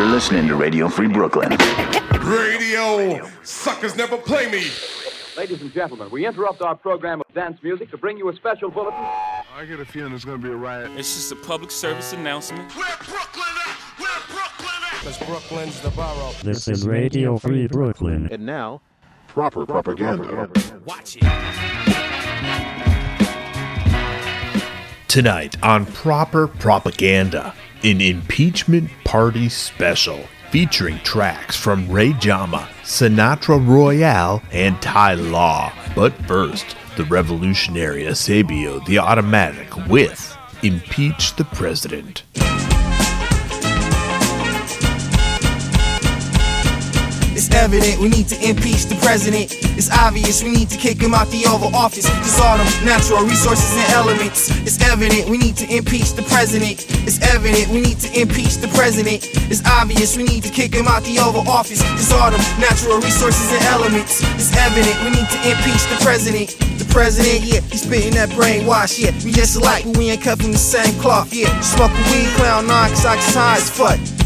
You're listening to Radio Free Brooklyn. Radio suckers never play me. Ladies and gentlemen, we interrupt our program of dance music to bring you a special bulletin. I get a feeling there's gonna be a riot. It's just a public service announcement. Where Brooklyn at? Where Brooklyn at? Because Brooklyn's the borough. This is Radio Free Brooklyn. And now, Proper propaganda. Watch it. Tonight on Proper Propaganda, an impeachment party special featuring tracks from Rey Jama, Sinatra Royale, and Ty Law. But first, the revolutionary Eusebio the Automatic with Impeach the President. It's evident we need to impeach the president. It's obvious we need to kick him out the Oval Office. Them natural resources and elements. It's evident we need to impeach the president. It's evident we need to impeach the president. It's obvious we need to kick him out the Oval Office. Them natural resources and elements. It's evident we need to impeach the president. The president, yeah, he's spitting that brainwash, yeah. We just alike, but we ain't cut from the same cloth, yeah. Smoking weed, clown high as fuck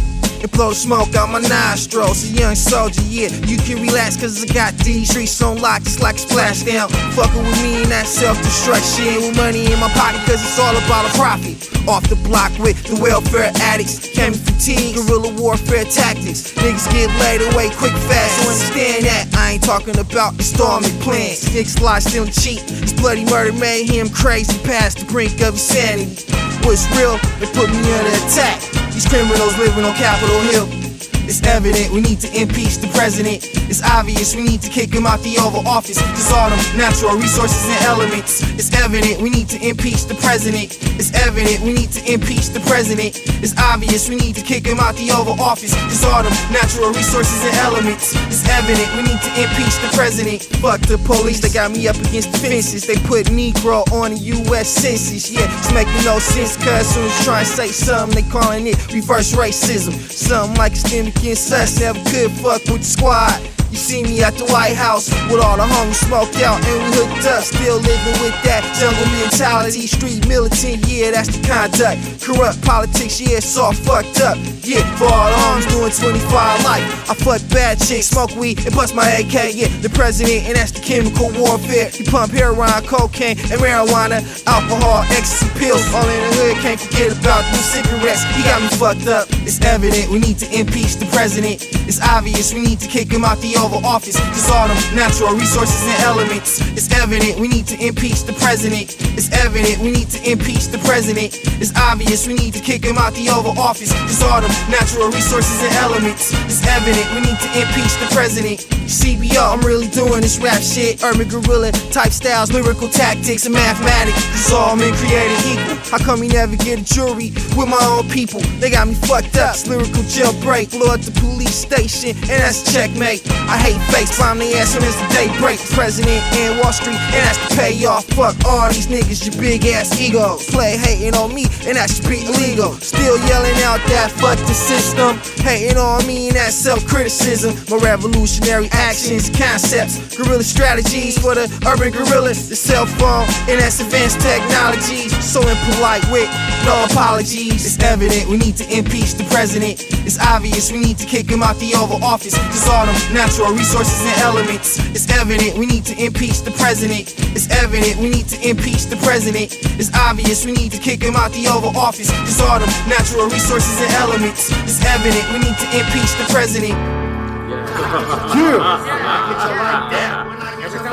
and blow smoke out my nostrils. A young soldier, yeah, you can relax cause I got these streets on lock, just like a splashdown. Fucking with me and that self destruction. With money in my pocket cause it's all about a profit. Off the block with the welfare addicts. Came fatigue, guerrilla warfare tactics. Niggas get laid away quick fast, so understand that. I ain't talking about installment plans. Niggas lie still cheat. This bloody murder made him crazy past the brink of insanity. What's real, it put me under attack. These criminals living on Capitol Hill. It's evident we need to impeach the president. It's obvious we need to kick him out the Oval Office. All them natural resources and elements. It's evident we need to impeach the president. It's evident we need to impeach the president. It's obvious we need to kick him out the Oval Office. All them natural resources and elements. It's evident we need to impeach the president. Fuck the police, they got me up against the fences. They put Negro on the US census. Yeah, it's making no sense. Cause soon as try and say something, they calling it reverse racism. Something like systemic incest, never could fuck with the squad. You see me at the White House with all the homies smoked out and we hooked up. Still living with that jungle mentality. Street militant, yeah, that's the conduct. Corrupt politics, yeah, it's all fucked up. Yeah, for all the doing 25 life. I fuck bad chicks, smoke weed, and bust my AK. Yeah, the president, and that's the chemical warfare. You pump heroin, cocaine, and marijuana, alcohol, ecstasy pills. All in the hood, can't forget about them cigarettes. He got me fucked up. It's evident we need to impeach the president. It's obvious we need to kick him out the Oval Office. All them natural resources and elements. It's evident we need to impeach the president. It's evident we need to impeach the president. It's obvious we need to kick him out the Oval Office. All them natural resources and elements. It's evident we need to impeach the president. CBO, I'm really doing this rap shit. Urban gorilla type styles, lyrical tactics, and mathematics. Cause all men created equal. How come we never get a jury with my own people? They got me fucked up. It's lyrical jailbreak. Lord, the police station, and that's checkmate. Hate fakes, find the ass soon as the day break. President in Wall Street, and that's the payoff. Fuck all these niggas, your big ass egos. Play hating on me, and that should be illegal. Still yelling out that fuck the system. Hating on me, and that's self criticism. My revolutionary actions, concepts, guerrilla strategies for the urban gorillas. The cell phone, and that's advanced technology. So impolite with no apologies. It's evident we need to impeach the president. It's obvious we need to kick him out the Oval Office. Cause all them resources and elements. It's evident we need to impeach the president. It's evident we need to impeach the president. It's obvious we need to kick him out the Oval Office. Cause all them natural resources and elements. It's evident we need to impeach the president.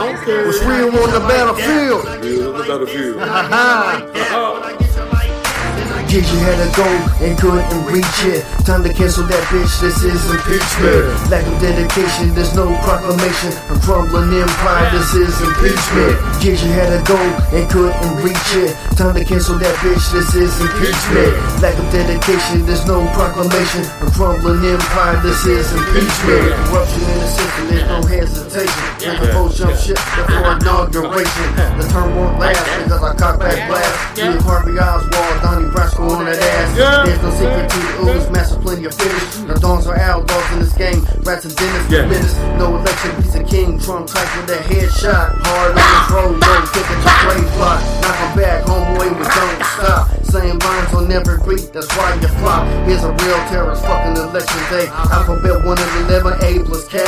what's real on the battlefield? Real on the battlefield. Uh-huh. Uh-huh. Did you had to go and couldn't reach it? Time to cancel that bitch, this is impeachment. Lack of dedication, there's no proclamation. A crumbling empire, this is impeachment. Did you had to go and couldn't reach it? Time to cancel that bitch, this is impeachment. Lack of dedication, there's no proclamation. A crumbling empire, this is impeachment. Corruption in the system, there's no hesitation. Make the vote jump shit before inauguration. The term won't last because I cock back blast. Harvey Oswald, Donnie Brasco on that ass. There's no secret to the ooze, master plenty of finish. The dawns are outlaws in this game. Rats and dentists, Yeah. menace. No election, he's a king. Trump type with that headshot. Hard on the control, no kick to your play block. Knock him back, homeboy, we don't stop. Same lines on never agree, that's why you fly. Here's a real terrorist fucking election day. Alphabet 1 and 11, A plus K.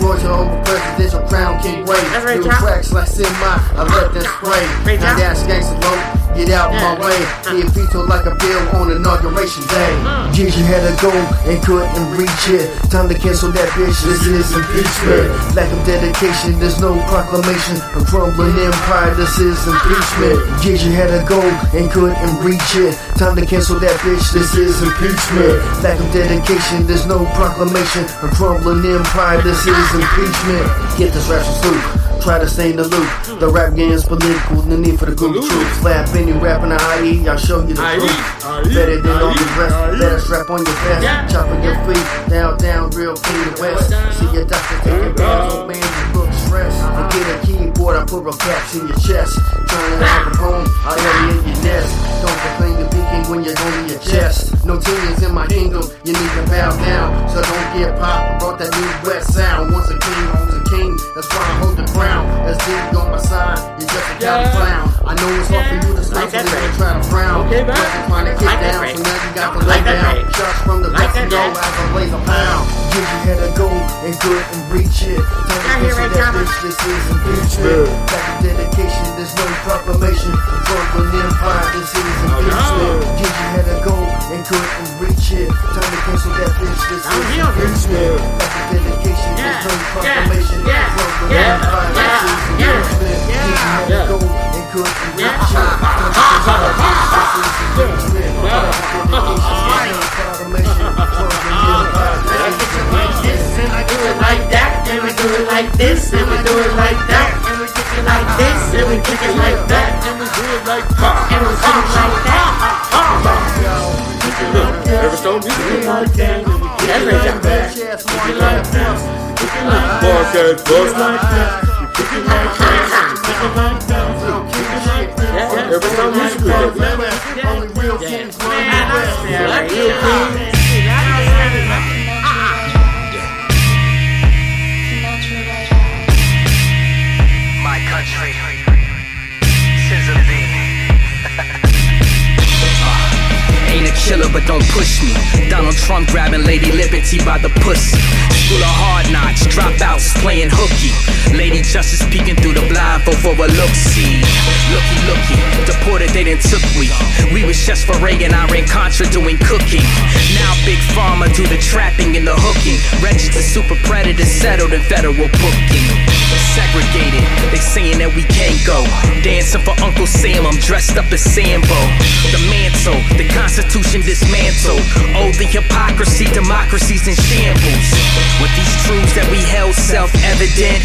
Roger over presidential crown, King Ray. New tracks like semi, I let them spray. Now that's gangsta low. Get out my way. Get veto like a bill on inauguration day. Years you had to go and couldn't reach it. Time to cancel that bitch. This is impeachment. Lack of dedication. There's no proclamation. A crumbling empire. This is impeachment. Years you had to go and couldn't reach it. Time to cancel that bitch. This is impeachment. Lack of dedication. There's no proclamation. A crumbling empire. This is impeachment. Get this rap Snoop. Try to stay in the loop. The rap game's political, the need for the group troops. Slap any rap in the IE, I'll show you the truth. Better than all the rest, better strap on your vest. Chopping your feet, down, down, real king to west. See your doctor taking bands on man, you look stressed. I get a keyboard, I put real caps in your chest. Trying to have a home, I'll have you in your nest. Don't complain to be king when you're going to your chest. No genius in my kingdom, you need to bow down. So don't get popped, I brought that new west sound. Once a king, a king, that's why I hold the ground. That's deep on my side, you're just a county clown. I know it's hard for you to stop, so they gonna try to frown. Okay, But you're trying to get down, so now you got to lay down. Shots from the left, you know, as I blaze a pound. Give you had to go and good and reach it. Time to cancel that bitch, this is impeachment. Lack of dedication, there's no proclamation. Controlling empire, this is impeachment. Oh, Give you had to go and good and reach it. Time to cancel that bitch, this is impeachment. Lack of dedication, there's no proclamation. Controlling empire, this is impeachment. Give you had to go and good and reach it. Time to cancel that bitch, this is impeachment. Lack of dedication, there's no proclamation. Controlling empire, this is impeachment. And I do it like that, and we do it like this, and we do it like that, and we kick it like this, and we kick it like that, and we do it like that, and we do it like that. Every stone music. Like that, that's right, John. Kick it like that, kick it like that, kick it like kick it like. Every. Only real kings. Run the West. My country, but don't push me. Donald Trump grabbing Lady Liberty by the pussy. School of hard knocks, dropouts playing hooky. Lady Justice peeking through the blindfold for a look see. Looky, looky, deported, they done took we. We was just for Reagan, I ran Contra doing cooking. Now Big Pharma do the trapping and the hooking. Registered super predators settled in federal booking. Segregated, they saying that we can't go. Dancing for Uncle Sam, I'm dressed up as Sambo. The mantle, the Constitution dismantled. Oh, the hypocrisy, democracy's in shambles. With these truths that we held self-evident,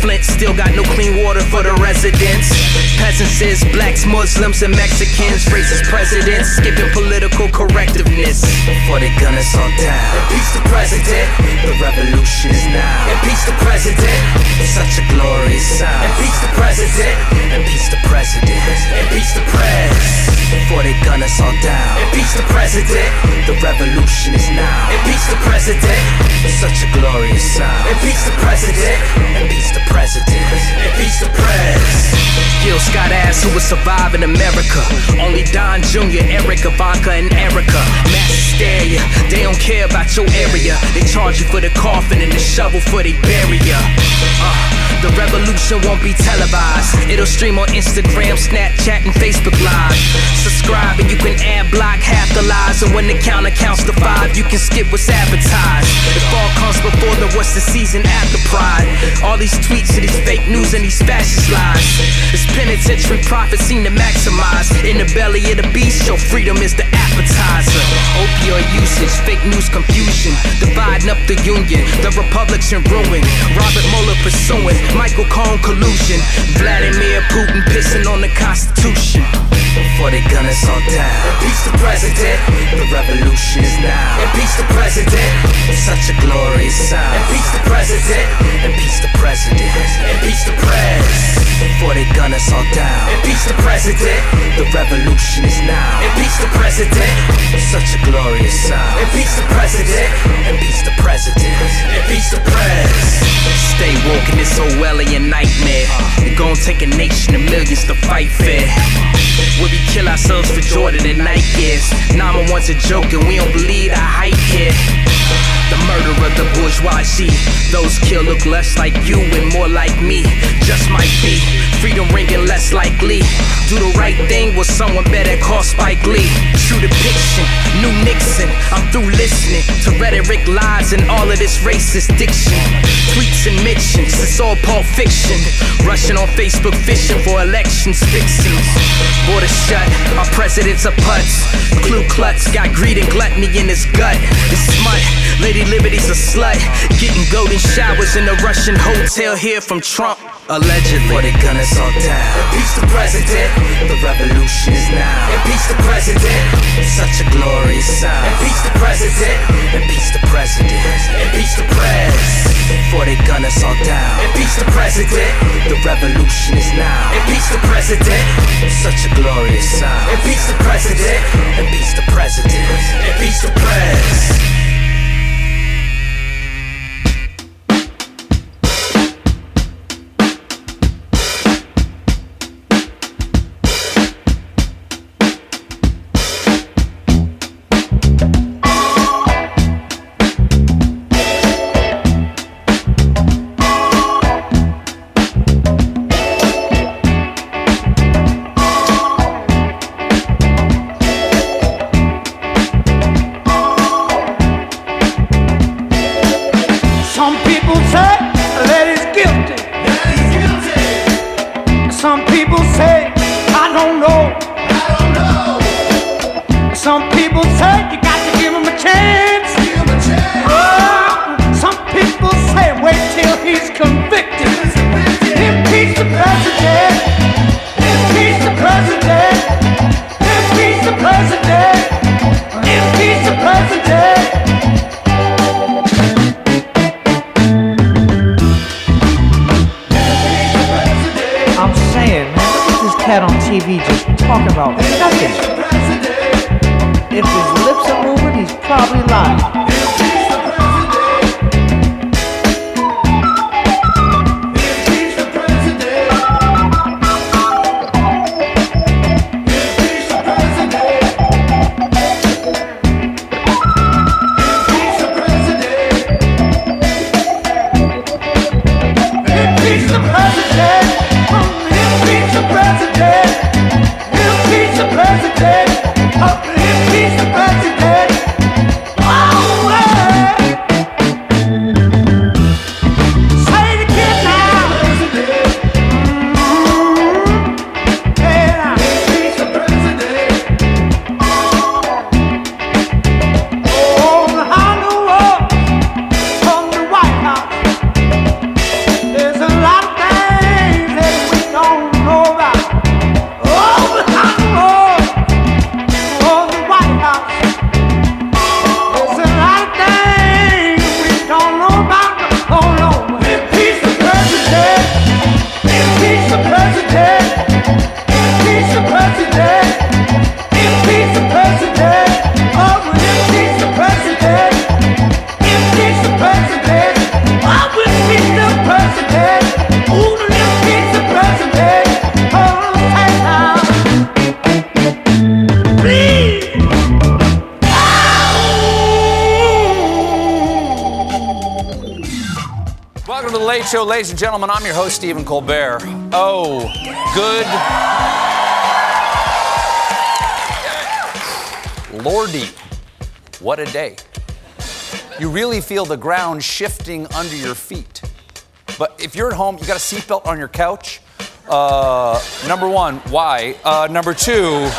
Flint still got no clean water for the residents. Peasants is blacks, Muslims, and Mexicans. Racist presidents skipping political correctiveness. Before they gun us all down. Impeach the president, the revolution is now. Impeach the president, such a glorious sound. Impeach the president, impeach the president, impeach the press. Before they gun us all down. Impeach the president, the revolution is now. Impeach the president, It's such a glorious sound. Impeach the president, impeach the president, impeach the press. Gil Scott asked who would survive in America. Only Don Jr., Eric, Ivanka, and Erica. Mass hysteria, they don't care about your area. They charge you for the coffin and the shovel for bury ya. Uh, the revolution won't be televised. It'll stream on Instagram, Snapchat, and Facebook Live. Subscribe and you can ad block half the lies. And when the counter counts to five, you can skip what's advertised. If all comes before the what's the season after Pride. All these tweets and these fake news and these fascist lies. It's penitentiary profit seen to maximize. In the belly of the beast, your freedom is the appetizer. Opioid usage, fake news confusion. Dividing up the union, the republic's in ruin. Robert Mueller pursuing Michael Cohen collusion. Vladimir Putin pissing on the Constitution. Before they gun us all down. Impeach the president, the revolution is now. Impeach the president, such a glorious sound. Impeach the president, impeach the president, impeach the press. Before they gun us all down. Impeach the president, the revolution is now. Impeach the president. Such a glorious sound. Impeach the president. Impeach the president. Impeach the press. Stay woke in this Orwellian nightmare. It gon' take a nation of millions to fight fair. Would we kill ourselves for Jordan and gears? Nama wants a joke and we don't believe the hype here. The murder of the bourgeoisie. Those killed look less like you and more like me. Just might be. Freedom ringing less likely. Do the right thing with someone better call Spike Lee. True depiction, new Nixon. I'm through listening to rhetoric, lies, and all of this racist diction. Tweets and mentions, it's all pulp fiction. Rushing on Facebook, fishing for elections fixings. Border shut, our president's a putz. Clue Klutz got greed and gluttony in his gut. It's smut, Lady Liberty's a slut. Getting golden showers in a Russian hotel here from Trump. Allegedly, for they gun us all down. Impeach the president, the revolution is now. Impeach the president, such a glorious sound. Impeach the president, impeach the president, impeach the press. For they gun us all down. Impeach the president, the revolution is now. Impeach the president, such a glorious sound. Impeach the president, impeach the president, impeach the press. Ladies and gentlemen. I'm your host, Stephen Colbert. Oh, good. Lordy, what a day. You really feel the ground shifting under your feet. But if you're at home, you got a seatbelt on your couch. Uh, number one, why? Uh, number two,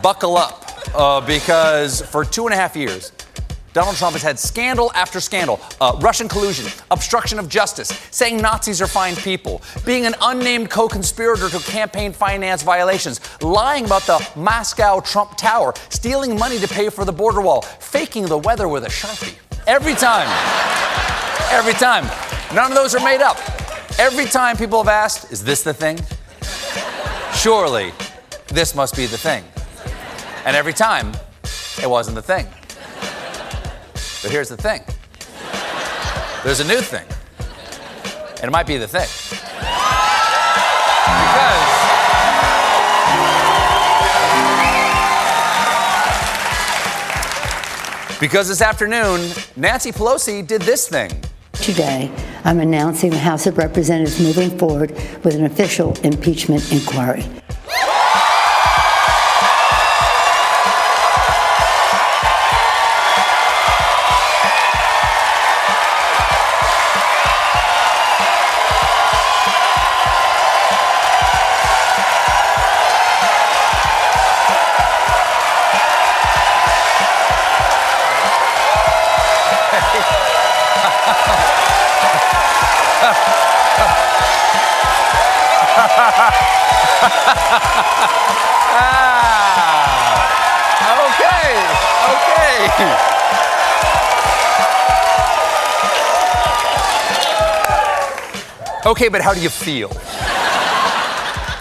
buckle up uh, because for two and a half years, Donald Trump has had scandal after scandal uh, Russian collusion, obstruction of justice, saying Nazis are fine people, being an unnamed co conspirator to campaign finance violations, lying about the Moscow Trump Tower, stealing money to pay for the border wall, faking the weather with a Sharpie. Every time. Every time. None of those are made up. Every time people have asked, is this the thing? Surely, this must be the thing. And every time, it wasn't the thing. But here's the thing there's a new thing, and it might be the thing. Because, because this afternoon, Nancy Pelosi did this thing. Today, I'm announcing the House of Representatives moving forward with an official impeachment inquiry. Okay, but how do you feel?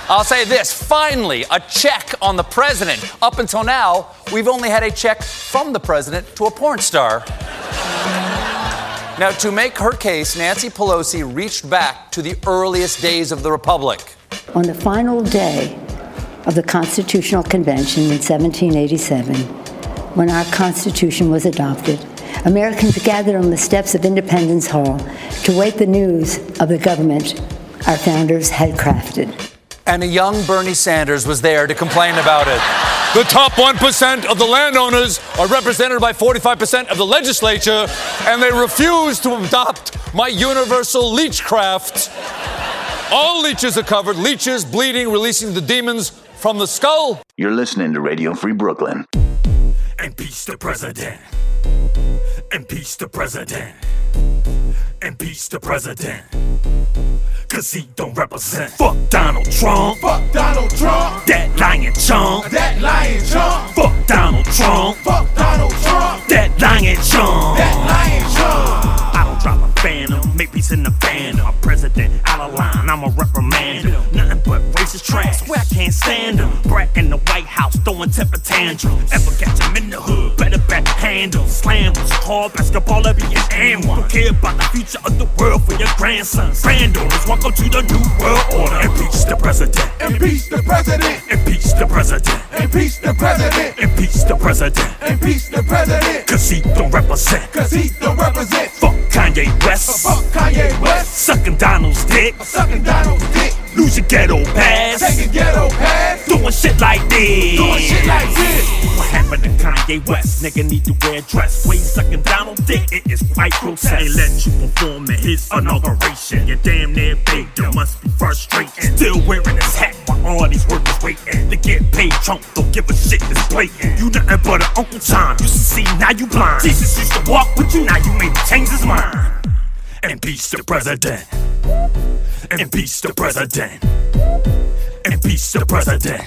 I'll say this finally, a check on the president. Up until now, we've only had a check from the president to a porn star. Now, to make her case, Nancy Pelosi reached back to the earliest days of the Republic. On the final day of the Constitutional Convention in 1787, when our Constitution was adopted, Americans gathered on the steps of Independence Hall to wait the news of the government our founders had crafted. And a young Bernie Sanders was there to complain about it. The top 1% of the landowners are represented by 45% of the legislature, and they refuse to adopt my universal leechcraft. All leeches are covered leeches, bleeding, releasing the demons from the skull. You're listening to Radio Free Brooklyn. Impeach the president. Impeach the president. Impeach the president. Cause he don't represent. Fuck Donald Trump. Fuck Donald Trump. That lying chump. That lying chump. Fuck Donald Trump. Fuck Donald Trump. That lying chump. That lying chump. Phantom. Make peace in the band. A president out of line. I'm a reprimand him. Nothing but racist trash. Swear I can't stand him. Brat in the White House throwing temper tantrums. Ever catch him in the hood? Better back handle. Slam was hard basketball every year and one. Don't care about the future of the world for your grandsons. Grandaughters, welcome to the new world order. Impeach the president. Impeach the president. Impeach the president. Impeach the president. Impeach the president. Impeach the president. Cause he don't represent. Cause he don't represent. Fuck Kanye West. Fuck Kanye West. Sucking Donald's dick. Sucking Donald's dick. Lose your ghetto pass. Taking ghetto pass. Doing shit like this. Doing shit like this. What happened to Kanye West? Nigga need to wear a dress. Way sucking Donald dick. It is quite grotesque. They let you perform at his inauguration. You damn near begged him. Must be frustrating. Still wearing his hat while all these workers waiting to get paid. Trump don't give a shit. It's blatant. You nothing but an Uncle Tom. Used to see, now you blind. Jesus used to walk with you. Now you made change his mind. Impeach the president. Impeach the president. Impeach the president.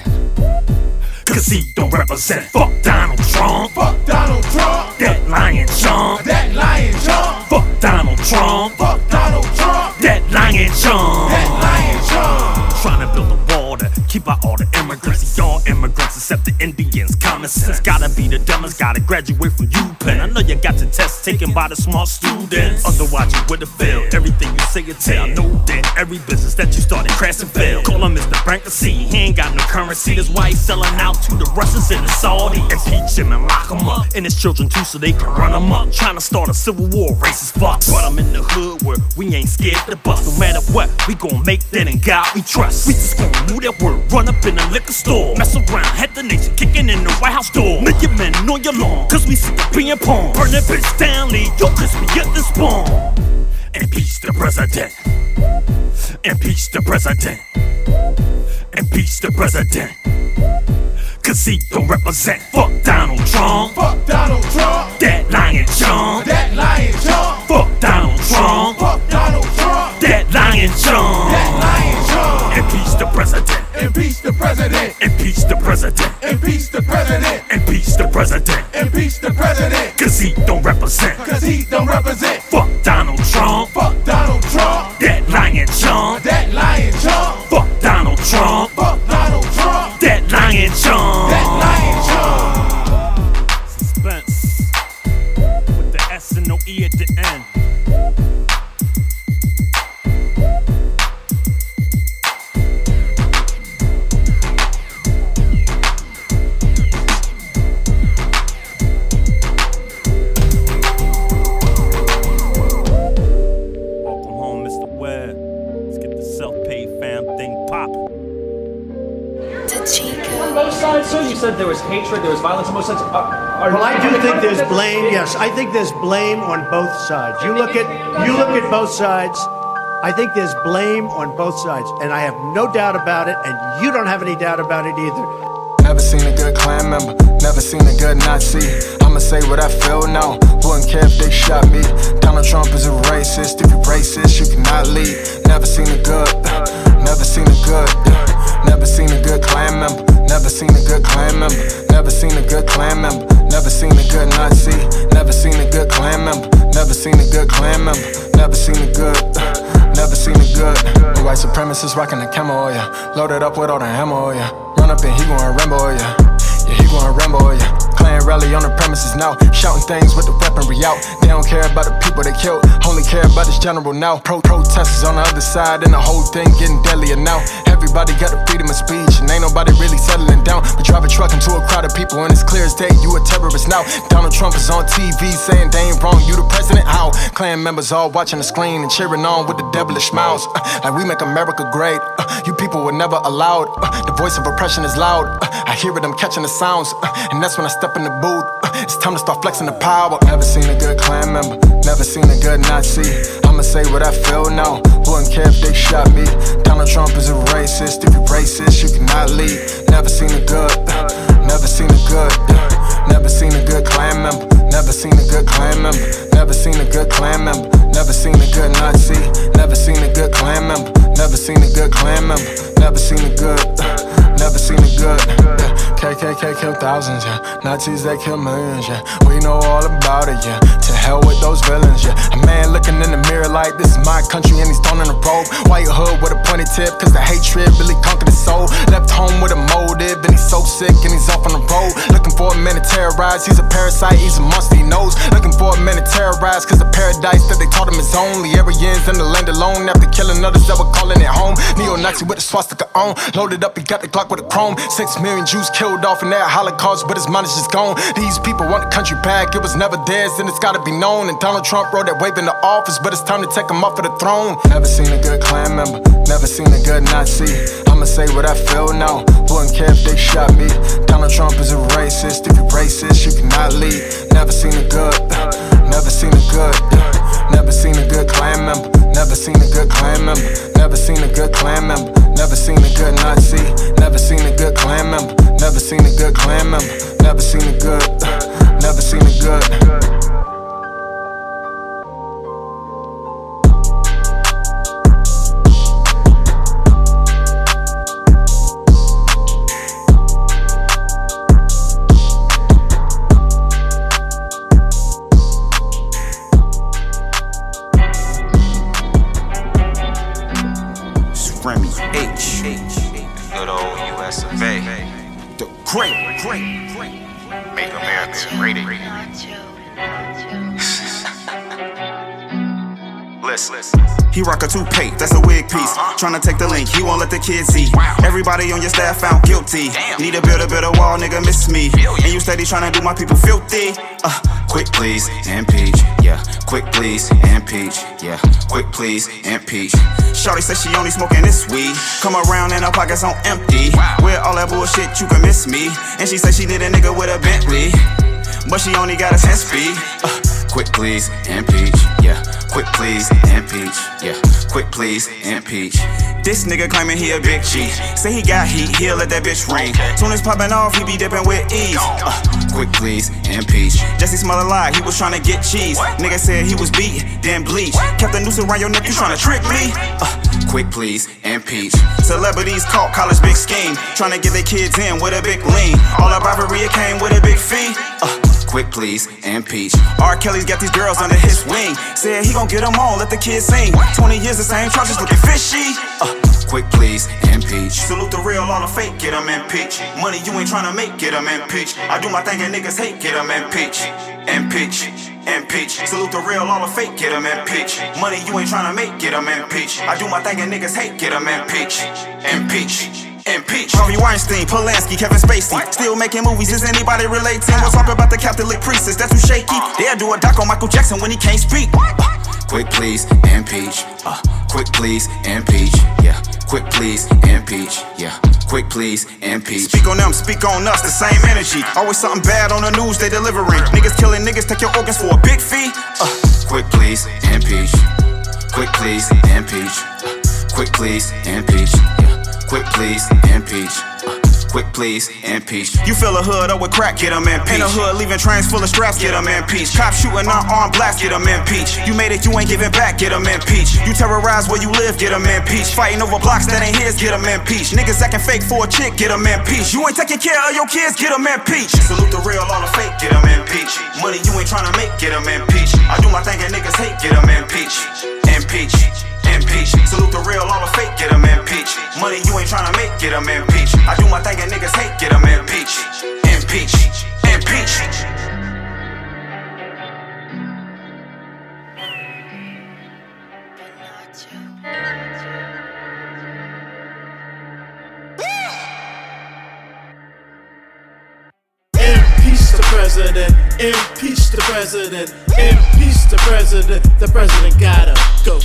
Cause he don't represent. Fuck Donald Trump. Fuck Donald Trump. That lying chump. That lying chump. Fuck Donald Trump. Fuck Donald Trump. That lying chump. That lying chump. Trying to build a to keep out all the immigrants. See, all immigrants except the Indians. Common sense gotta be the dumbest. Gotta graduate from UPenn. I know you got your test taken by the smart students. Otherwise, you would've failed. Everything you say or tell. I know that every business that you started crashed and failed. Call him Mr. Bankruptcy. He ain't got no currency. That's why he's selling out to the Russians and the Saudis. Impeach him and lock him up. And his children too, so they can run him up. Trying to start a civil war, racist fucks. But I'm in the hood where we ain't scared to bust. No matter what, we gon' make that and God we trust. We just gon' move that word, run up in the liquor store. Mess around, head the nation, kicking in the White House door. Million men on your lawn, cause we sick of being pawn. Burn that bitch down, leave your crispy at the spawn. Impeach the president. Impeach the president. Impeach the president. Cause he don't represent. Fuck Donald Trump. Fuck Donald Trump. That lying chump. That lying chump. Fuck Donald Trump. Fuck Donald Trump. That lying chump. That lying Impeach the president. Impeach the president. Impeach the president. Impeach the president. Impeach the president. Impeach the president. Cause he don't represent. Cause he don't represent. Fuck Donald Trump. Fuck Donald Trump. That lying Trump. That lying chump. Fuck Donald Trump. Fuck Donald Trump. That lying Trump. That lying Trump. Suspens. With the S and no E at the end. Said there was hatred, there was violence on both sides. Are, are, Well, I do think there's blame. Yes, I think there's blame on both sides. You look at you look at both sides. I think there's blame on both sides, and I have no doubt about it, and you don't have any doubt about it either. Never seen a good Klan member, never seen a good Nazi. I'ma say what I feel now, wouldn't care if they shot me. Donald Trump is a racist, if you racist, you cannot lead. Never seen a good, never seen a good, never seen a good Klan member, never seen a good Klan member, never seen a good Klan member, never seen a good Nazi, never seen a good Klan member, never seen a good Klan member, never seen a good. Uh, never seen a good The white supremacist rocking the camo, yeah. Loaded up with all the ammo, yeah. Run up and he going Rambo, yeah. Yeah, he going Rambo, yeah. Klan rally on the premises now. Shouting things with the weaponry out. They don't care about the people they killed. Only care about this general now. Pro protesters on the other side, and the whole thing getting deadlier now. Everybody got the freedom of speech, and ain't nobody really settling down. But drive a truck into a crowd of people, and it's clear as day you a terrorist now. Donald Trump is on TV saying they ain't wrong. You the president? How? Klan members all watching the screen and cheering on with the devilish smiles. Uh, like we make America great. Uh, you people were never allowed. Uh, the voice of oppression is loud. Uh, I hear it, I'm catching the sounds. Uh, and that's when I step in the booth. Uh, it's time to start flexing the power. Never seen a good Klan member, never seen a good Nazi. I'ma say what I feel now, wouldn't care if they shot me. Donald Trump is a racist, if you're racist, you cannot lead. Never seen a good, never seen a good, never seen a good Klan member, never seen a good Klan member, never seen a good Klan member, never seen a good Nazi, never seen a good Klan member, never seen a good Klan member, never seen a good, never seen a good. Yeah. KKK kill thousands, yeah. Nazis they kill millions, yeah. We know all about it, yeah. To hell with those villains, yeah. A man looking in the mirror like this is my country and he's throwing a robe. White hood with a pointed tip, cause the hatred really conquered his soul. Left home with a motive and he's so sick and he's off on the road. Looking for a man to terrorize, he's a parasite, he's a monster, he knows. Looking for a man to terrorize, cause the paradise that they taught him is only Aryans in the land alone. After killing others that were calling it home. Neo Nazi with a swastika on. Loaded up, he got the Glock with a chrome. Six million Jews killed off in that Holocaust, but his mind is just gone. These people want the country back, it was never theirs, and it's gotta be known. And Donald Trump wrote that wave in the office, but it's time to take him off of the throne. Never seen a good Klan member, never seen a good Nazi. I'ma say what I feel now, wouldn't care if they shot me. Donald Trump is a racist, if you're racist, you cannot lead. Never seen a good, never seen a good, never seen a good Klan member, never seen a good Klan member, never seen a good Klan member, never seen a good Nazi, never seen a good Klan member, never seen a good Klan member, never seen a good, never seen a good. He rock a toupee, that's a wig piece. Tryna take the link, he won't let the kids see. Everybody on your staff found guilty. Need to build a better wall, nigga, miss me. And you steady tryna do my people filthy. Uh, quick please, impeach, yeah. Quick please, impeach, yeah. Quick please, impeach. Shorty said she only smoking this weed. Come around and her pockets on empty. With all that bullshit, you can miss me. And she said she did a nigga with a Bentley. But she only got a 10 speed. Uh, quick please, impeach, yeah. Quick please, impeach, yeah. Quick please, impeach. This nigga claiming he a big G. Say he got heat, he'll let that bitch ring. Soon as popping off, he be dipping with ease. Uh, quick please, impeach. Jesse smell a lie, he was trying to get cheese. Nigga said he was beat, then bleach. Kept a noose around your neck, you trying to trick me? Uh, quick please, impeach. Celebrities caught college big scheme. Trying to get their kids in with a big lean. All the robbery came with a big fee. Uh, quick please, impeach. R. Kelly's got these girls under his wing. Said he gon' get them on, let the kids sing. 20 years the same trousers looking fishy. Uh, quick please, impeach. Salute the real, all the fake, get them impeach. Money you ain't tryna make, get them impeach. I do my thing and niggas hate, get them impeach. Impeach. Impeach. Salute the real, all the fake, get them impeach. Money you ain't tryna make, get them impeach. I do my thing and niggas hate, get them impeach. Impeach. Impeach. Harvey Weinstein, Polanski, Kevin Spacey. Still making movies, does anybody relate to? We'll talk about the Catholic priests, is that too shaky? They'll do a doc on Michael Jackson when he can't speak. Quick please, impeach. Uh, quick please, impeach. Yeah, quick please, impeach. Yeah, quick please, impeach. Speak on them, speak on us, the same energy. Always something bad on the news they delivering. Niggas killing niggas, take your organs for a big fee. Uh, quick please, impeach. Quick please, impeach. Uh, quick please, impeach. Quick please, impeach. Uh, quick please, impeach. You fill a hood up with crack, get them impeached. In a hood, leaving trains full of straps, get them impeached. Cops shooting unarmed blacks, get them impeached. You made it, you ain't giving back, get them impeached. You terrorize where you live, get them impeached. Fighting over blocks that ain't his, get them impeached. Niggas acting fake for a chick, get them impeached. You ain't taking care of your kids, get them impeached. Salute the real, all the fake, get them impeached. Money you ain't trying to make, get them impeached. I do my thing and niggas hate, get them impeached. Money you ain't trying to make, get them impeached. I do my thing and niggas hate, get them impeached. Impeach. Impeach. Impeach the president, impeach the president, impeach the president, the president gotta go.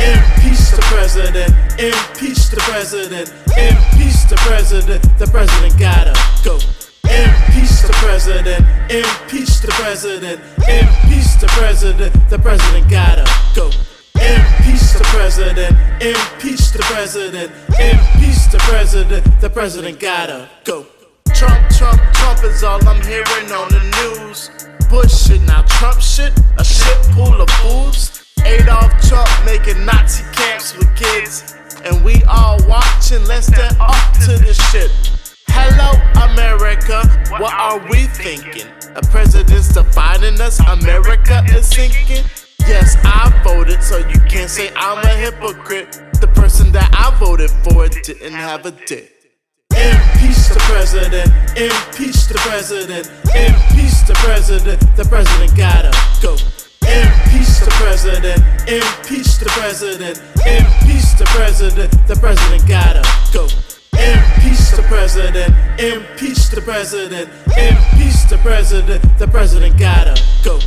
Impeach the president, impeach the president, impeach the president, the president gotta go. Impeach the president, impeach the president, impeach the president, the president gotta go. Impeach the president, impeach the president, impeach the president, the president gotta go. Trump, Trump, Trump is all I'm hearing on the news. Bush shit, now Trump shit, a shit full of fools. Adolf Trump making Nazi camps with kids, and we all watching less than up to this shit. Hello, America, what are we thinking? A president's dividing us, America is sinking. Yes, I voted, so you can't say I'm a hypocrite. The person that I voted for didn't have a dick. Impeach the president, impeach the president, impeach the president, the president gotta go. Impeach the president, impeach the president, impeach the president, the president gotta go. Impeach the president, impeach the president, impeach the president, the president gotta go.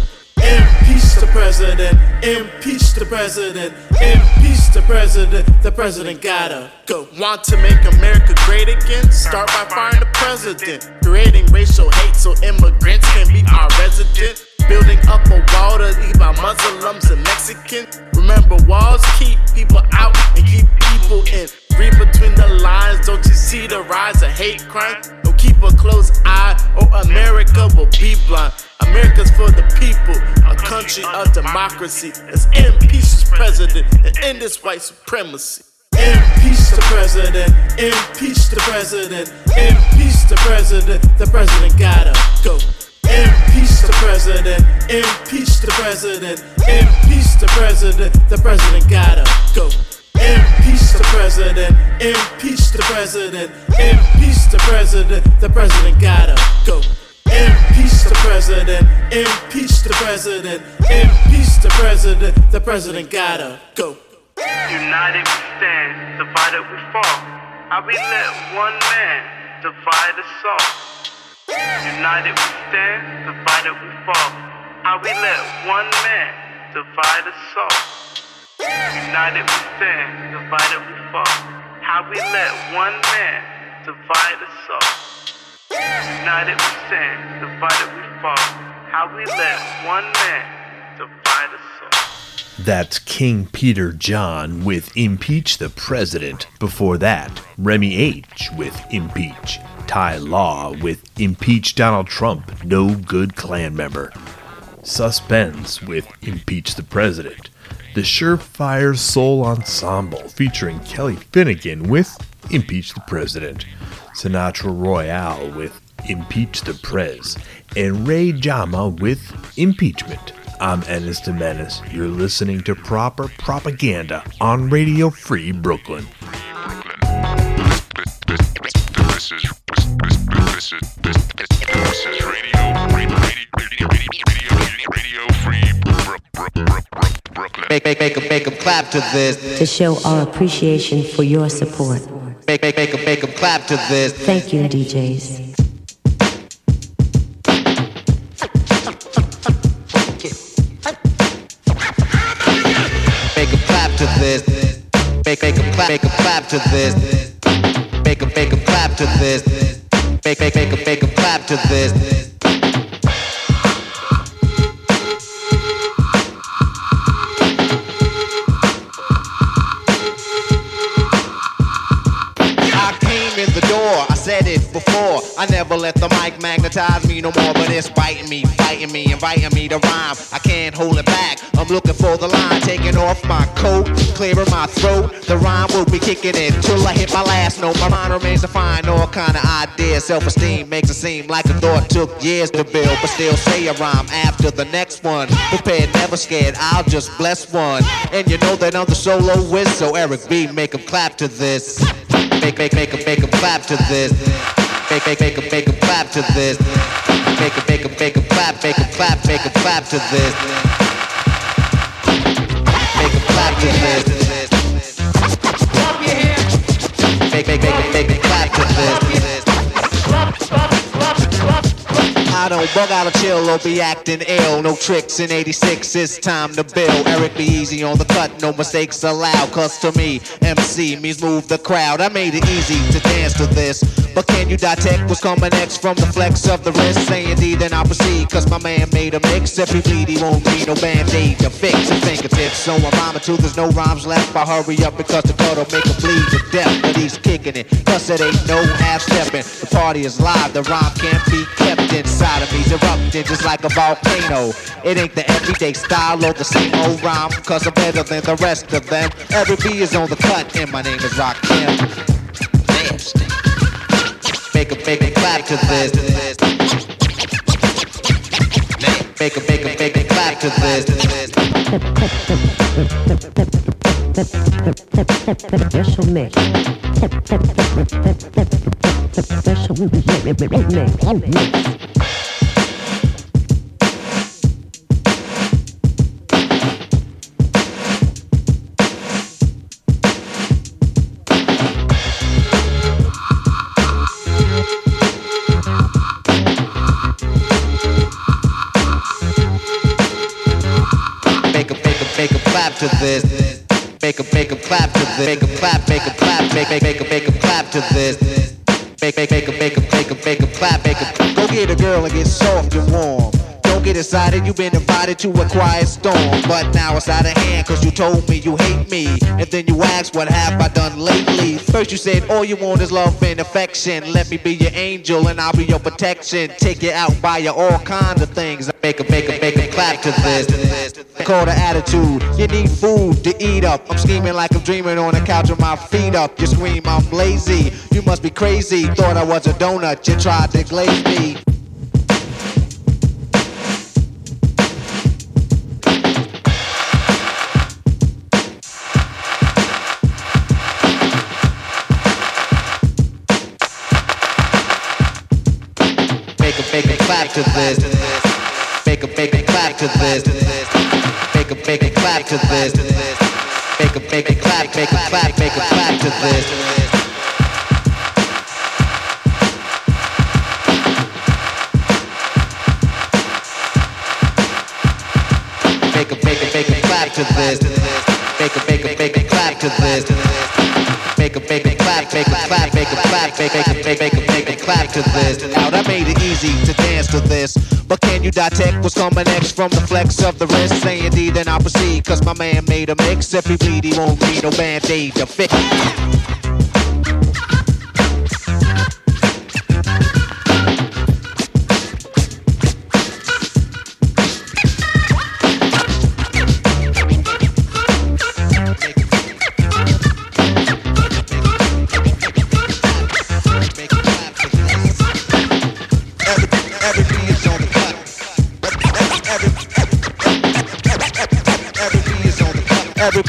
Impeach the president, impeach the president, impeach the president, the president gotta go. Want to make America great again? Start by firing the president. Creating racial hate so immigrants can be our resident. Building up a wall to leave our Muslims and Mexicans. Remember, walls keep people out and keep people in. Read between the lines, don't you see the rise of hate crime? Don't keep a close eye, or America will be blind. America's for the people, a country of democracy. Let's impeach this president and end this white supremacy. Impeach the president, impeach the president, impeach the president, the president gotta go. Impeach the president, impeach the president, impeach the president, the president gotta go. Impeach the president, impeach the president, impeach the president, the president gotta go. Impeach the president, impeach the president, impeach the president, the president gotta go. United we stand, divided we fall. How we let one man divide us all. United we stand, divided we fall. How we let one man divide us all. United we stand, divided we fall. How we let one man divide us all. United we stand, divided we fall. How we let one man divide us all. That's King Peter John with Impeach the President. Before that, Remi H with Impeach. Ty Law with Impeach Donald Trump, no good Klan member. Suspens with Impeach the President. The Surefire Soul Ensemble featuring Kelly Finnigan with Impeach the President. Sinatra Royale with Impeach the Prez. And Rey Jama with Impeachment. I'm Ennis de Menace. You're listening to Proper Propaganda on Radio Free Brooklyn. Make, make, make, make 'em clap to this. to show our appreciation for your support. Make, make, make 'em- make 'em clap to this. Thank you, DJs. Make them clap to this. Make make 'em clap, make 'em clap to this. Make 'em make 'em clap to this. Make make make 'em make 'em clap to this. I never let the mic magnetize me no more, but it's biting me, fighting me, inviting me to rhyme. I can't hold it back. I'm looking for the line, taking off my coat, clearing my throat. The rhyme will be kicking in till I hit my last note. My mind remains to find all kind of ideas. Self-esteem makes it seem like a thought took years to build, but still say a rhyme after the next one. Prepared, never scared. I'll just bless one, and you know that I'm the solo whiz. So Eric B, make 'em clap to this. Make make make 'em make 'em clap to this. Make make make 'em make 'em clap to this. Make 'em make 'em make 'em clap, make 'em clap, make 'em clap to this. Make 'em clap to this. Make make make make 'em clap to this. I don't bug out or chill or be acting ill. No tricks in 86, it's time to build. Eric B easy on the cut, no mistakes allowed. Cause to me, MC means move the crowd. I made it easy to dance to this. But can you detect what's coming next from the flex of the wrist? Say indeed, then I'll proceed. Cause my man made a mix. If he bleed, he won't need no band-aid to fix his fingertips. So I'm rhyming till there's no rhymes left. I hurry up because the cut'll make him bleed to death. But he's kicking it, cause it ain't no half-stepping. The party is live, the rhyme can't be kept inside of me's erupting just like a volcano. It ain't the everyday style or the same old rhyme, cause I'm better than the rest of them. Eric B is on the cut, and my name is Rakim. Nasty. Make a make clap to this. Make a make a make clap to this. Special mix. Special mix. Clap to this. Make a make a clap to this. Make a clap, make a clap, make make make a make a clap to this. Make make make a make a make a make a clap, make a go get a girl and get soft and warm. Get excited, you've been invited to a quiet storm. But now it's out of hand, cause you told me you hate me. And then you asked, what have I done lately? First you said, all you want is love and affection. Let me be your angel and I'll be your protection. Take you out, buy you all kinds of things. Make a make a make a clap to this. Call the attitude. You need food to eat up. I'm scheming like I'm dreaming on the couch with my feet up. You scream, I'm lazy. You must be crazy. Thought I was a donut. You tried to glaze me. Clap to this. Make a make a clap to this. Make a make a clap to this. Make a make a clap, make a clap, make a clap to this. Make a make a make a clap to this. Make a make a make a clap to this. To this. But can you detect what's coming next from the flex of the wrist? Say indeed, then I'll proceed. Cause my man made a mix. If he bleed, he won't need no band-aid to fix.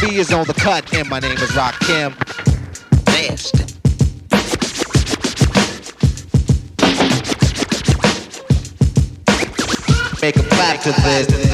B is on the cut, and my name is Rakim. Nasty. Make a clap to this.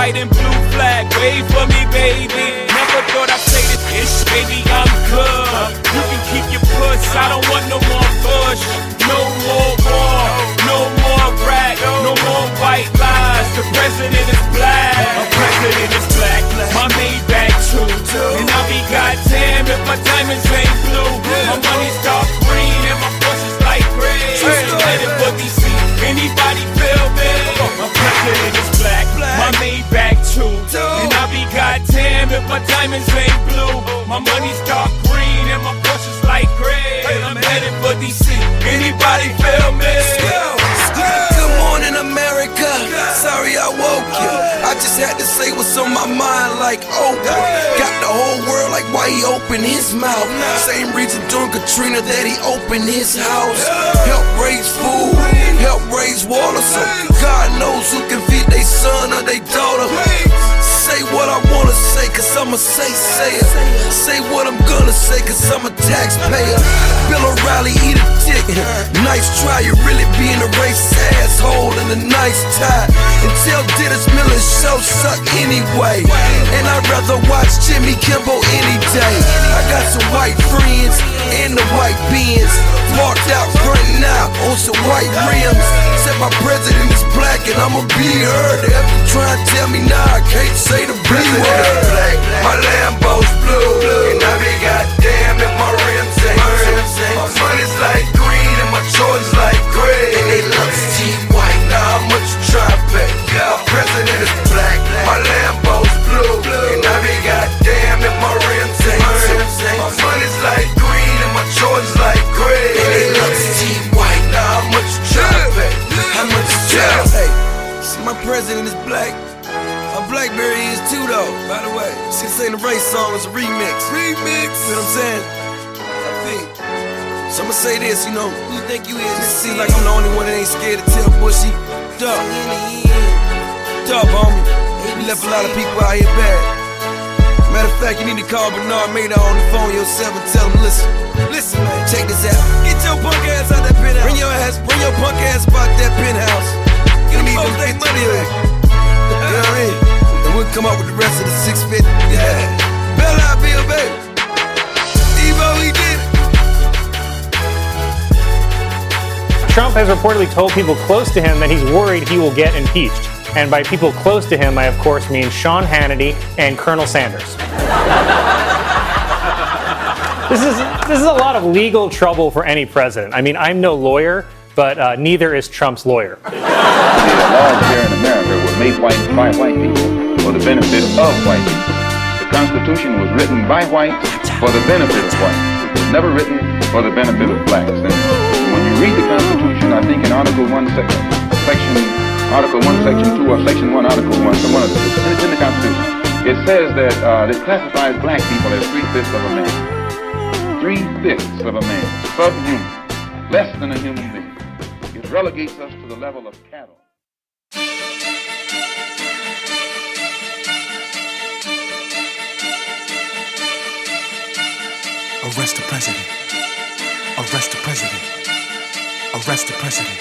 White, and blue flag. Wave for me, my diamonds ain't blue. My money's dark green and my Porsche's light green. I'm headed for DC. Anybody feel me? Good morning, America. Sorry I woke you. I just had to say what's on my mind, like Oprah. Got the whole world like why he opened his mouth. Same reason during Katrina that he opened his house. Help raise food, help raise water, so God knows who can feed their son or their daughter. Say what I wanna say, cause I'm a say sayer. Say what I'm gonna say, cause I'm a taxpayer. Bill O'Reilly, eat a dick. Nice try, you really being a racist asshole in a nice tie. And tell Dennis Miller show suck anyway. And I'd rather watch Jimmy Kimmel any day. I got some white friends in the white beans. Marked out, frontin' now on some white rims. Said my president is black and I'ma be heard. Try and tell me now I can't say the word. Black, my Lambo's blue, and I be goddamn if my rims ain't blue. My money's like green and my like gray. And they love white. Now you try to president is black, my Lambo's ain't a race song, it's a remix. Remix! You know what I'm saying? I think. So I'ma say this, you know, who you think you is? It seems like I'm the only one that ain't scared to tell Bushy, duck. Duck, homie. You left a lot of people out here bad. Matter of fact, you need to call Bernard Madoff on the phone yourself and tell him, listen, listen, man, check this out. Get your punk ass out that penthouse. Bring your ass, bring your punk ass about that penthouse. You need them get money back. Know what I mean? And we'll come up with the rest of the 650. Yeah. Bell out, Bill, baby. Evo, he did it. Trump has reportedly told people close to him that he's worried he will get impeached. And by people close to him, I of course mean Sean Hannity and Colonel Sanders. this is this is a lot of legal trouble for any president. I mean, I'm no lawyer, but uh, neither is Trump's lawyer. The laws here in America were made white by white people for the benefit of white people. The Constitution was written by whites for the benefit of whites. It was never written for the benefit of blacks. And when you read the Constitution, I think in Article 1, section, section Article 1, Section 2, or Section 1, Article 1, some one of the it's in the Constitution. It says that uh, it classifies black people as three-fifths of a man. Three-fifths of a man. Subhuman. Less than a human being. It relegates us to the level of cattle. Arrest the president. Arrest the president. Arrest the president.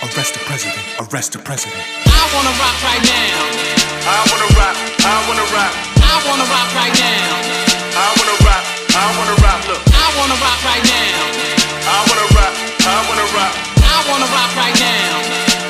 Arrest the president. Arrest the president. I wanna rock right now. I wanna rock, I wanna rock, I wanna rock right now. I wanna rock, I wanna rock, look. I wanna rock right now. I wanna rock, I wanna rock, I wanna rock right now.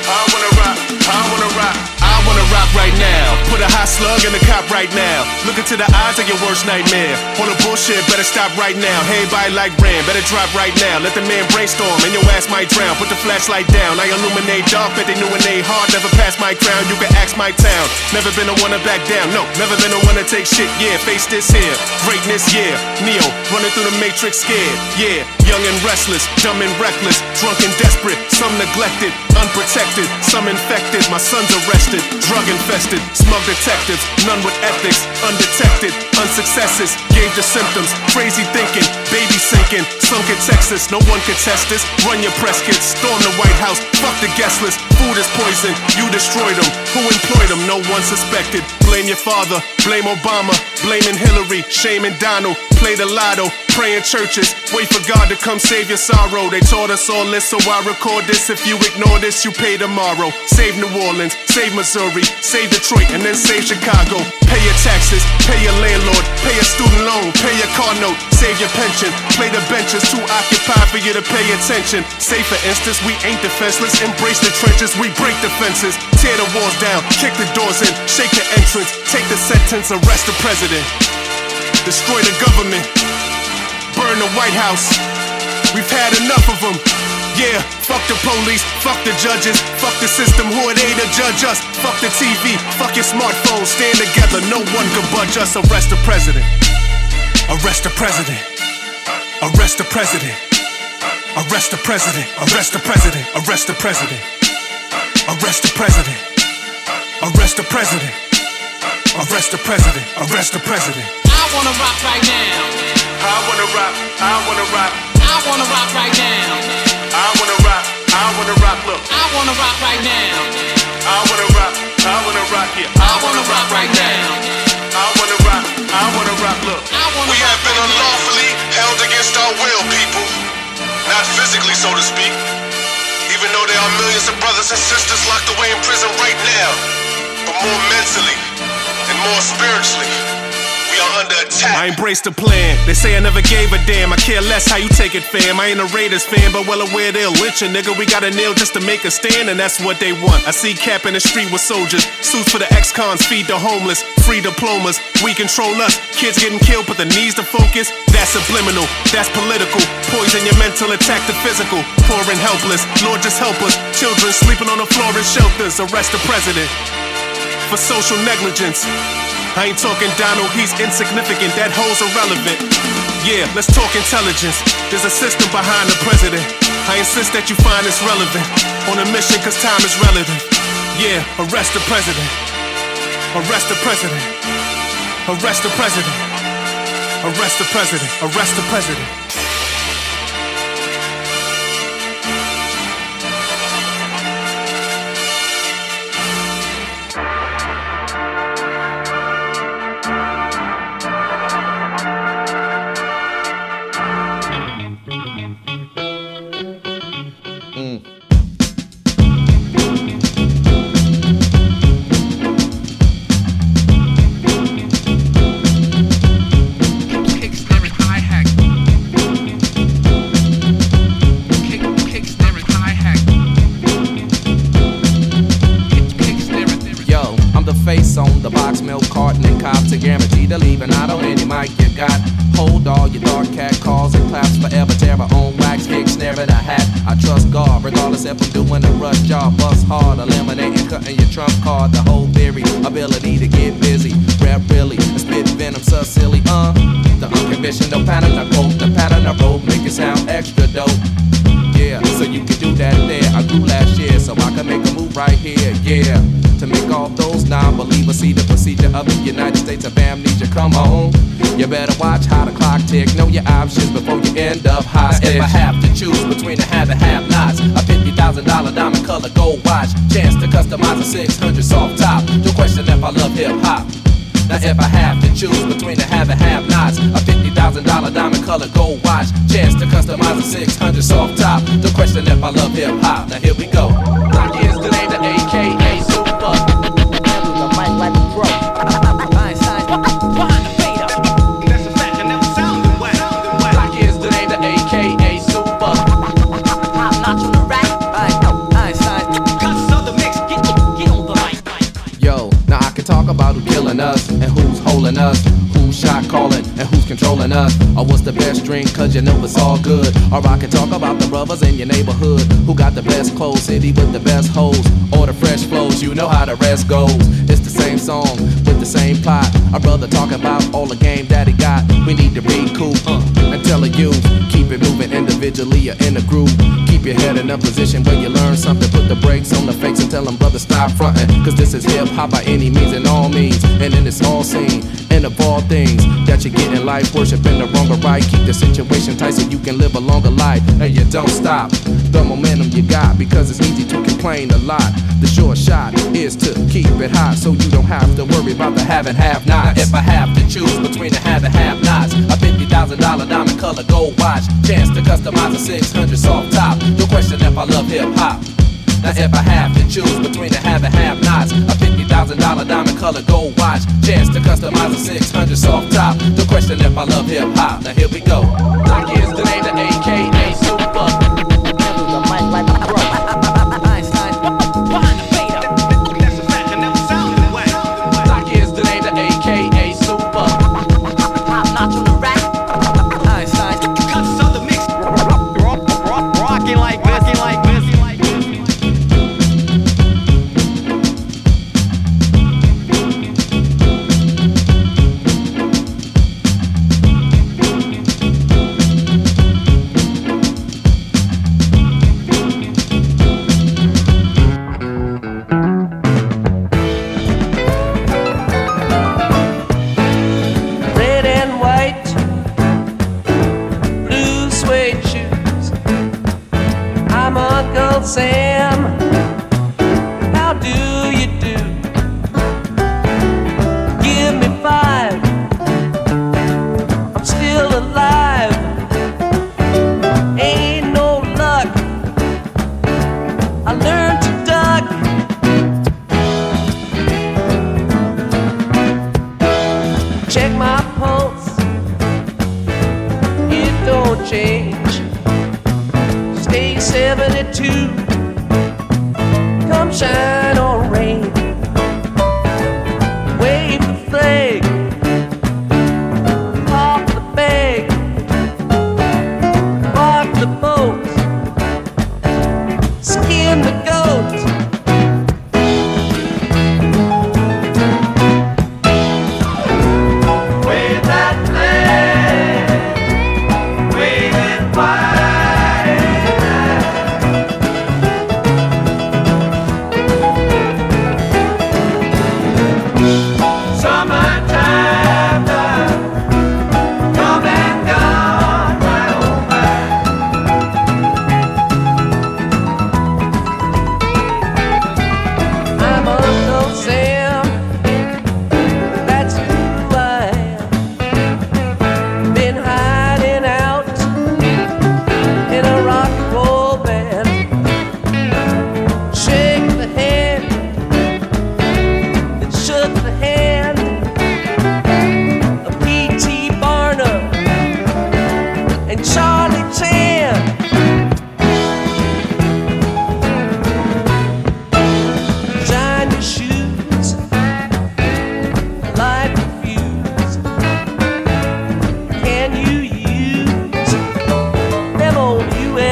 I wanna rock, I wanna rock. I wanna rock right now. Put a hot slug in the cop right now. Look into the eyes of your worst nightmare. On the bullshit, better stop right now. Hey, bye like Ram, better drop right now. Let the man brainstorm and your ass might drown. Put the flashlight down. I illuminate dark, bet they knew they hard. Never pass my crown. You can ask my town. Never been the one to back down. No, never been the one to take shit. Yeah, face this here. Greatness, yeah. Neo, running through the matrix scared. Yeah, young and restless, dumb and reckless, drunk and desperate. Some neglected, unprotected, some infected. My son's arrested, drug infested, smug detectives, none with ethics, undetected, unsuccesses, gave the symptoms, crazy thinking, baby sinking, sunk in Texas, no one could test this. Run your press kits, storm the White House, fuck the guest list, food is poison, you destroyed them, who employed them, no one suspected. Blame your father, blame Obama, blaming Hillary, shaming Donald, play the lotto, pray in churches, wait for God to come save your sorrow. They taught us all this, so I record this. If you ignore this, you pay tomorrow. Save New Orleans, save Missouri, save Detroit, and then save Chicago. Pay your taxes, pay your landlord, pay your student loan, pay your car note, save your pension. Play the benches, too occupied for you to pay attention. Say for instance, we ain't defenseless. Embrace the trenches, we break the fences. Tear the walls down, kick the doors in, shake the entrance, take the sentence, arrest the president. Destroy the government, burn the White House. We've had enough of them. Yeah, fuck the police, fuck the judges, fuck the system, who are they to judge us? Fuck the TV, fuck your smartphone, stand together, no one can budge us. Arrest the president. Arrest the president. Arrest the president. Arrest the president. Arrest the president. Arrest the president. Arrest the president. Arrest the president. Arrest the president. Arrest the president. I wanna rock right now. I wanna rock. I wanna rock. I wanna rock right now. I wanna rock. I wanna rock. Look. I wanna rock right now. I wanna rock. I wanna rock. Yeah. I wanna rock right now. I wanna rock. I wanna rock. Look. We have been unlawfully held against our will, people. Not physically, so to speak. Even though there are millions of brothers and sisters locked away in prison right now. But more mentally and more spiritually. We are under attack. I embrace the plan. They say I never gave a damn. I care less how you take it, fam. I ain't a Raiders fan, but well aware they'll lynch a nigga. We got a nail just to make a stand, and that's what they want. I see Cap in the street with soldiers, suits for the ex-cons, feed the homeless, free diplomas. We control us. Kids getting killed, but the needs to focus. That's subliminal. That's political. Poison your mental, attack the physical. Poor and helpless. Lord, just help us. Children sleeping on the floor in shelters. Arrest the president for social negligence. I ain't talking Donald, he's insignificant, that hole's irrelevant. Yeah, let's talk intelligence. There's a system behind the president. I insist that you find this relevant. On a mission, cause time is relative. Yeah, arrest the president. Arrest the president. Arrest the president. Arrest the president. Arrest the president. If I love hip hop. Now you know it's all good. Or I can talk about the brothers in your neighborhood who got the best clothes, city with the best hoes. Or the fresh flows, you know how the rest goes. It's the same song with the same plot. Our brother talking about all the game that he got. We need to recoup uh, and tell the youth. Keep it moving individually or in a group. Keep your head in a position where you learn something. Put the brakes on the fakes and tell them, brother, stop fronting. Cause this is hip hop by any means and all means. And then it's all seen. And of all things that you get in life, worship in the wrong or right. Keep the situation tight so you can live a longer life. And you don't stop the momentum you got because it's easy to complain a lot. The short shot is to keep it hot so you don't have to worry about the have and have nots. If I have to choose between the have and have nots, a fifty thousand dollar diamond color gold watch, chance to customize a six hundred soft top. No question if I love hip hop. Now if I have to choose between the have and have nots, a fifty thousand dollar diamond color gold watch, chance to customize a six hundred soft top. No question if I love hip hop. Now here we go. Like is the name, the AKA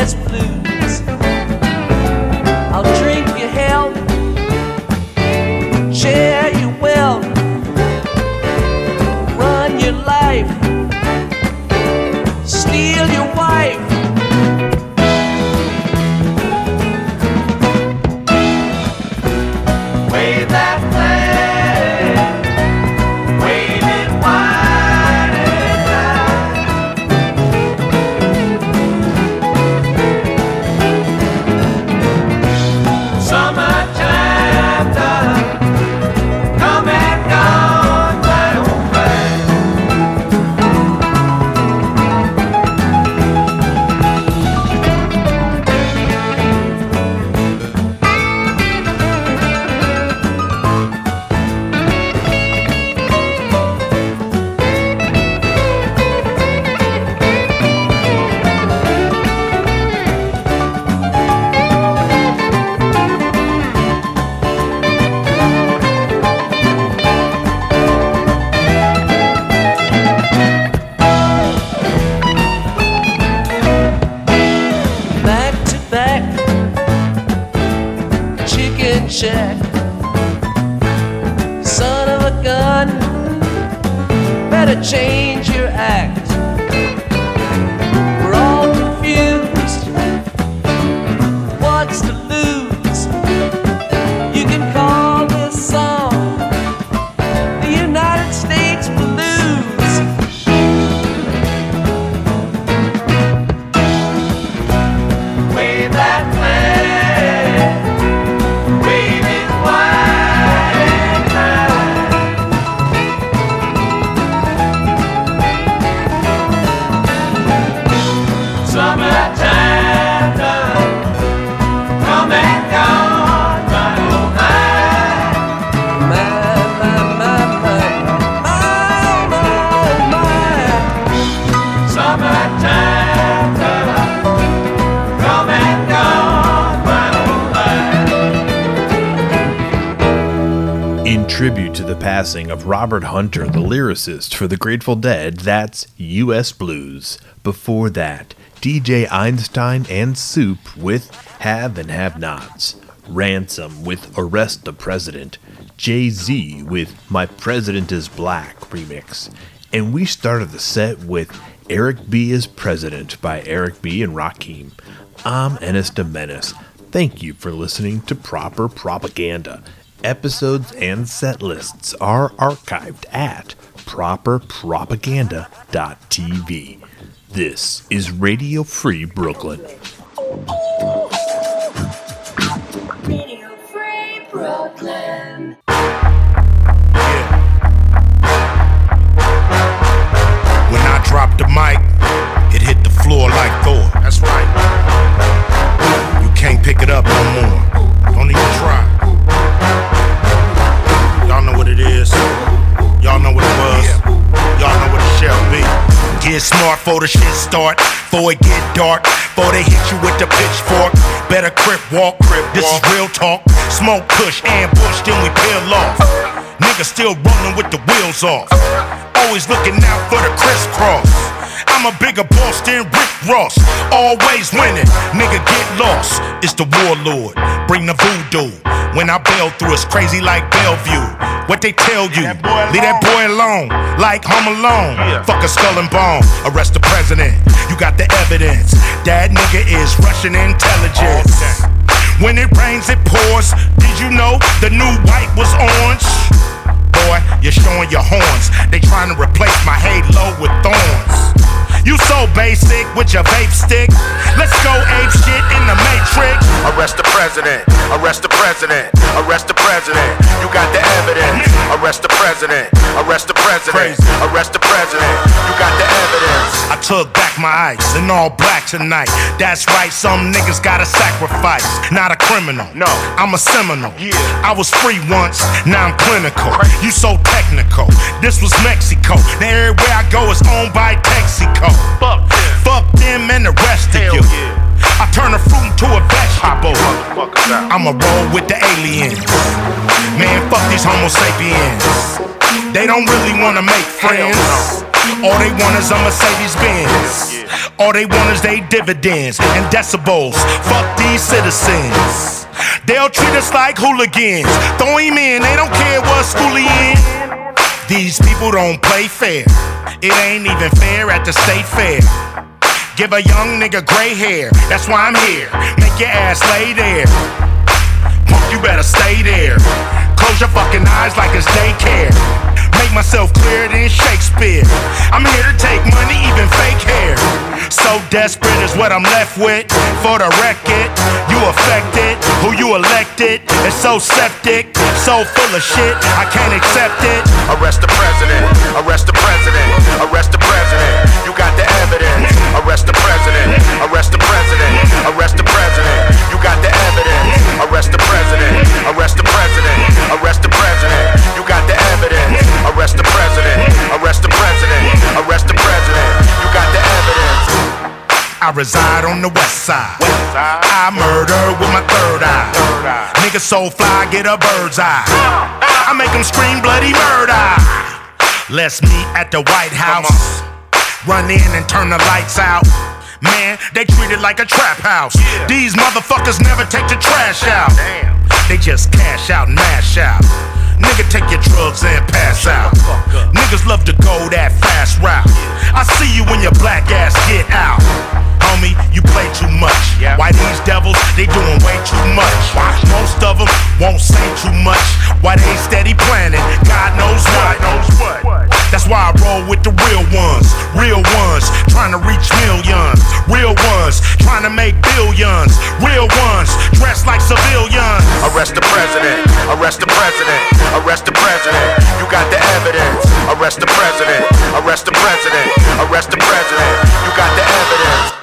old U.S. passing of Robert Hunter, the lyricist for the Grateful Dead, that's US Blues. Before that, DJ Einstein and Soup with Have and Have Nots. Ransom with Arrest the President. Jay Z with My President is Black remix. And we started the set with Eric B. is President by Eric B. and Rakim. I'm Ennis de Menace. Thank you for listening to Proper Propaganda. Episodes and set lists are archived at properpropaganda.tv. This is Radio Free Brooklyn. Radio Free Brooklyn. When I dropped the mic, it hit the floor like Thor. That's right. You can't pick it up no more. Don't even try. Y'all know what it shall be. Get smart for the shit start. For it get dark. For they hit you with the pitchfork. Better crip walk. Crip this is real talk. Smoke push, ambush, then we peel off. Niggas still rolling with the wheels off. Always looking out for the crisscross. I'm a bigger boss than Rick Ross. Always winning. Nigga get lost. It's the warlord. Bring the voodoo. When I bail through, it's crazy like Bellevue. What they tell you? Leave that boy alone. Like Home Alone. Fuck a skull and bone. Arrest the president. You got the evidence. That nigga is Russian intelligence. When it rains, it pours. Did you know the new white was orange? Boy, you're showing your horns. They trying to replace my halo with thorns. You so basic with your vape stick. Let's go ape shit in the matrix. Arrest the president. Arrest the president. Arrest the president. You got the evidence. Arrest the president. Arrest the president. Arrest the president. You got the evidence. I took back my ice in all black tonight. That's right, some niggas gotta sacrifice. Not a criminal. No, I'm a seminal. Yeah. I was free once, now I'm clinical. You so technical. This was Mexico. Now everywhere I go is owned by Texaco. Fuck them. Fuck them and the rest of you. I turn a fruit into a vegetable. I'ma roll with the aliens. Man, fuck these Homo sapiens. They don't really wanna make friends. All they want is a Mercedes Benz. All they want is they dividends and decibels. Fuck these citizens. They'll treat us like hooligans. Throw him in, they don't care what school he in. These people don't play fair. It ain't even fair at the state fair. Give a young nigga gray hair, that's why I'm here. Make your ass lay there. Punk, you better stay there. Close your fucking eyes like it's daycare. Make myself clearer than Shakespeare. I'm here to take money, even fake hair. So desperate is what I'm left with. For the record, you affected. Who you elected is so septic, so full of shit. I can't accept it. Arrest the president. Arrest the president. Arrest the president. You got the evidence. Arrest the president. Arrest the president. Arrest the president. You got the evidence. Arrest the president. Arrest the president. Arrest the I reside on the west side. West side. I murder with my third eye. Third eye. Nigga so fly, get a bird's eye. I make them scream bloody murder. Let's meet at the White House. Run in and turn the lights out. Man, they treat it like a trap house. Yeah. These motherfuckers never take the trash out. Damn. They just cash out and mash out. Nigga, take your drugs and pass out. Niggas love to go that fast route. I see you when your black ass get out homie, you play too much. Yeah. Why these devils, they doing way too much. Why most of them won't say too much. Why they steady planning, God knows what. God knows what. That's why I roll with the real ones, real ones, trying to reach millions, real ones, trying to make billions, real ones, dressed like civilians. Arrest the president, arrest the president, arrest the president. You got the evidence. Arrest the president, arrest the president, arrest the president. You got the evidence.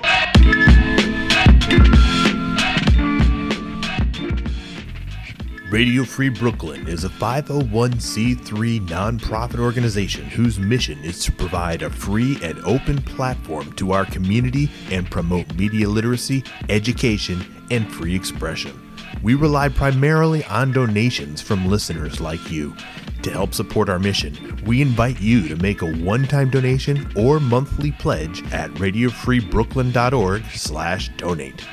Radio Free Brooklyn is a 501c3 nonprofit organization whose mission is to provide a free and open platform to our community and promote media literacy, education, and free expression. We rely primarily on donations from listeners like you. To help support our mission, we invite you to make a one-time donation or monthly pledge at radiofreebrooklyn.org slash donate.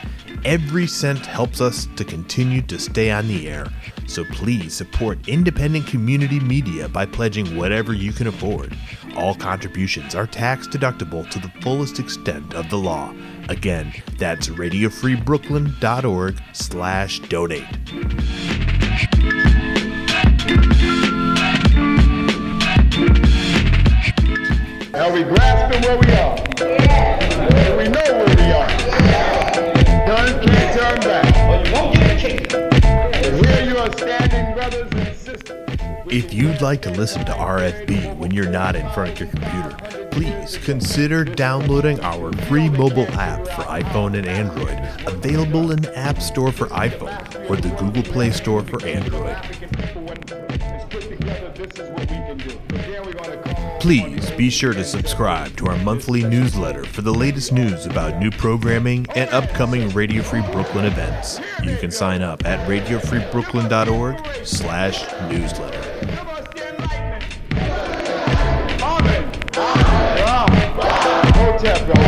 Every cent helps us to continue to stay on the air, so please support independent community media by pledging whatever you can afford. All contributions are tax deductible to the fullest extent of the law. Again, that's radiofreebrooklyn.org slash donate. Are we grasping where we are? Yeah. We know where we are. Yeah. Done can't turn back. Well, you won't get a kick. And here you are standing, brothers and sisters. If you'd like to listen to RFB when you're not in front of your computer, please consider downloading our free mobile app for iPhone and Android, available in the App Store for iPhone or the Google Play Store for Android. Please be sure to subscribe to our monthly newsletter for the latest news about new programming and upcoming Radio Free Brooklyn events. You can sign up at radiofreebrooklyn.org slash newsletter. Yeah, bro.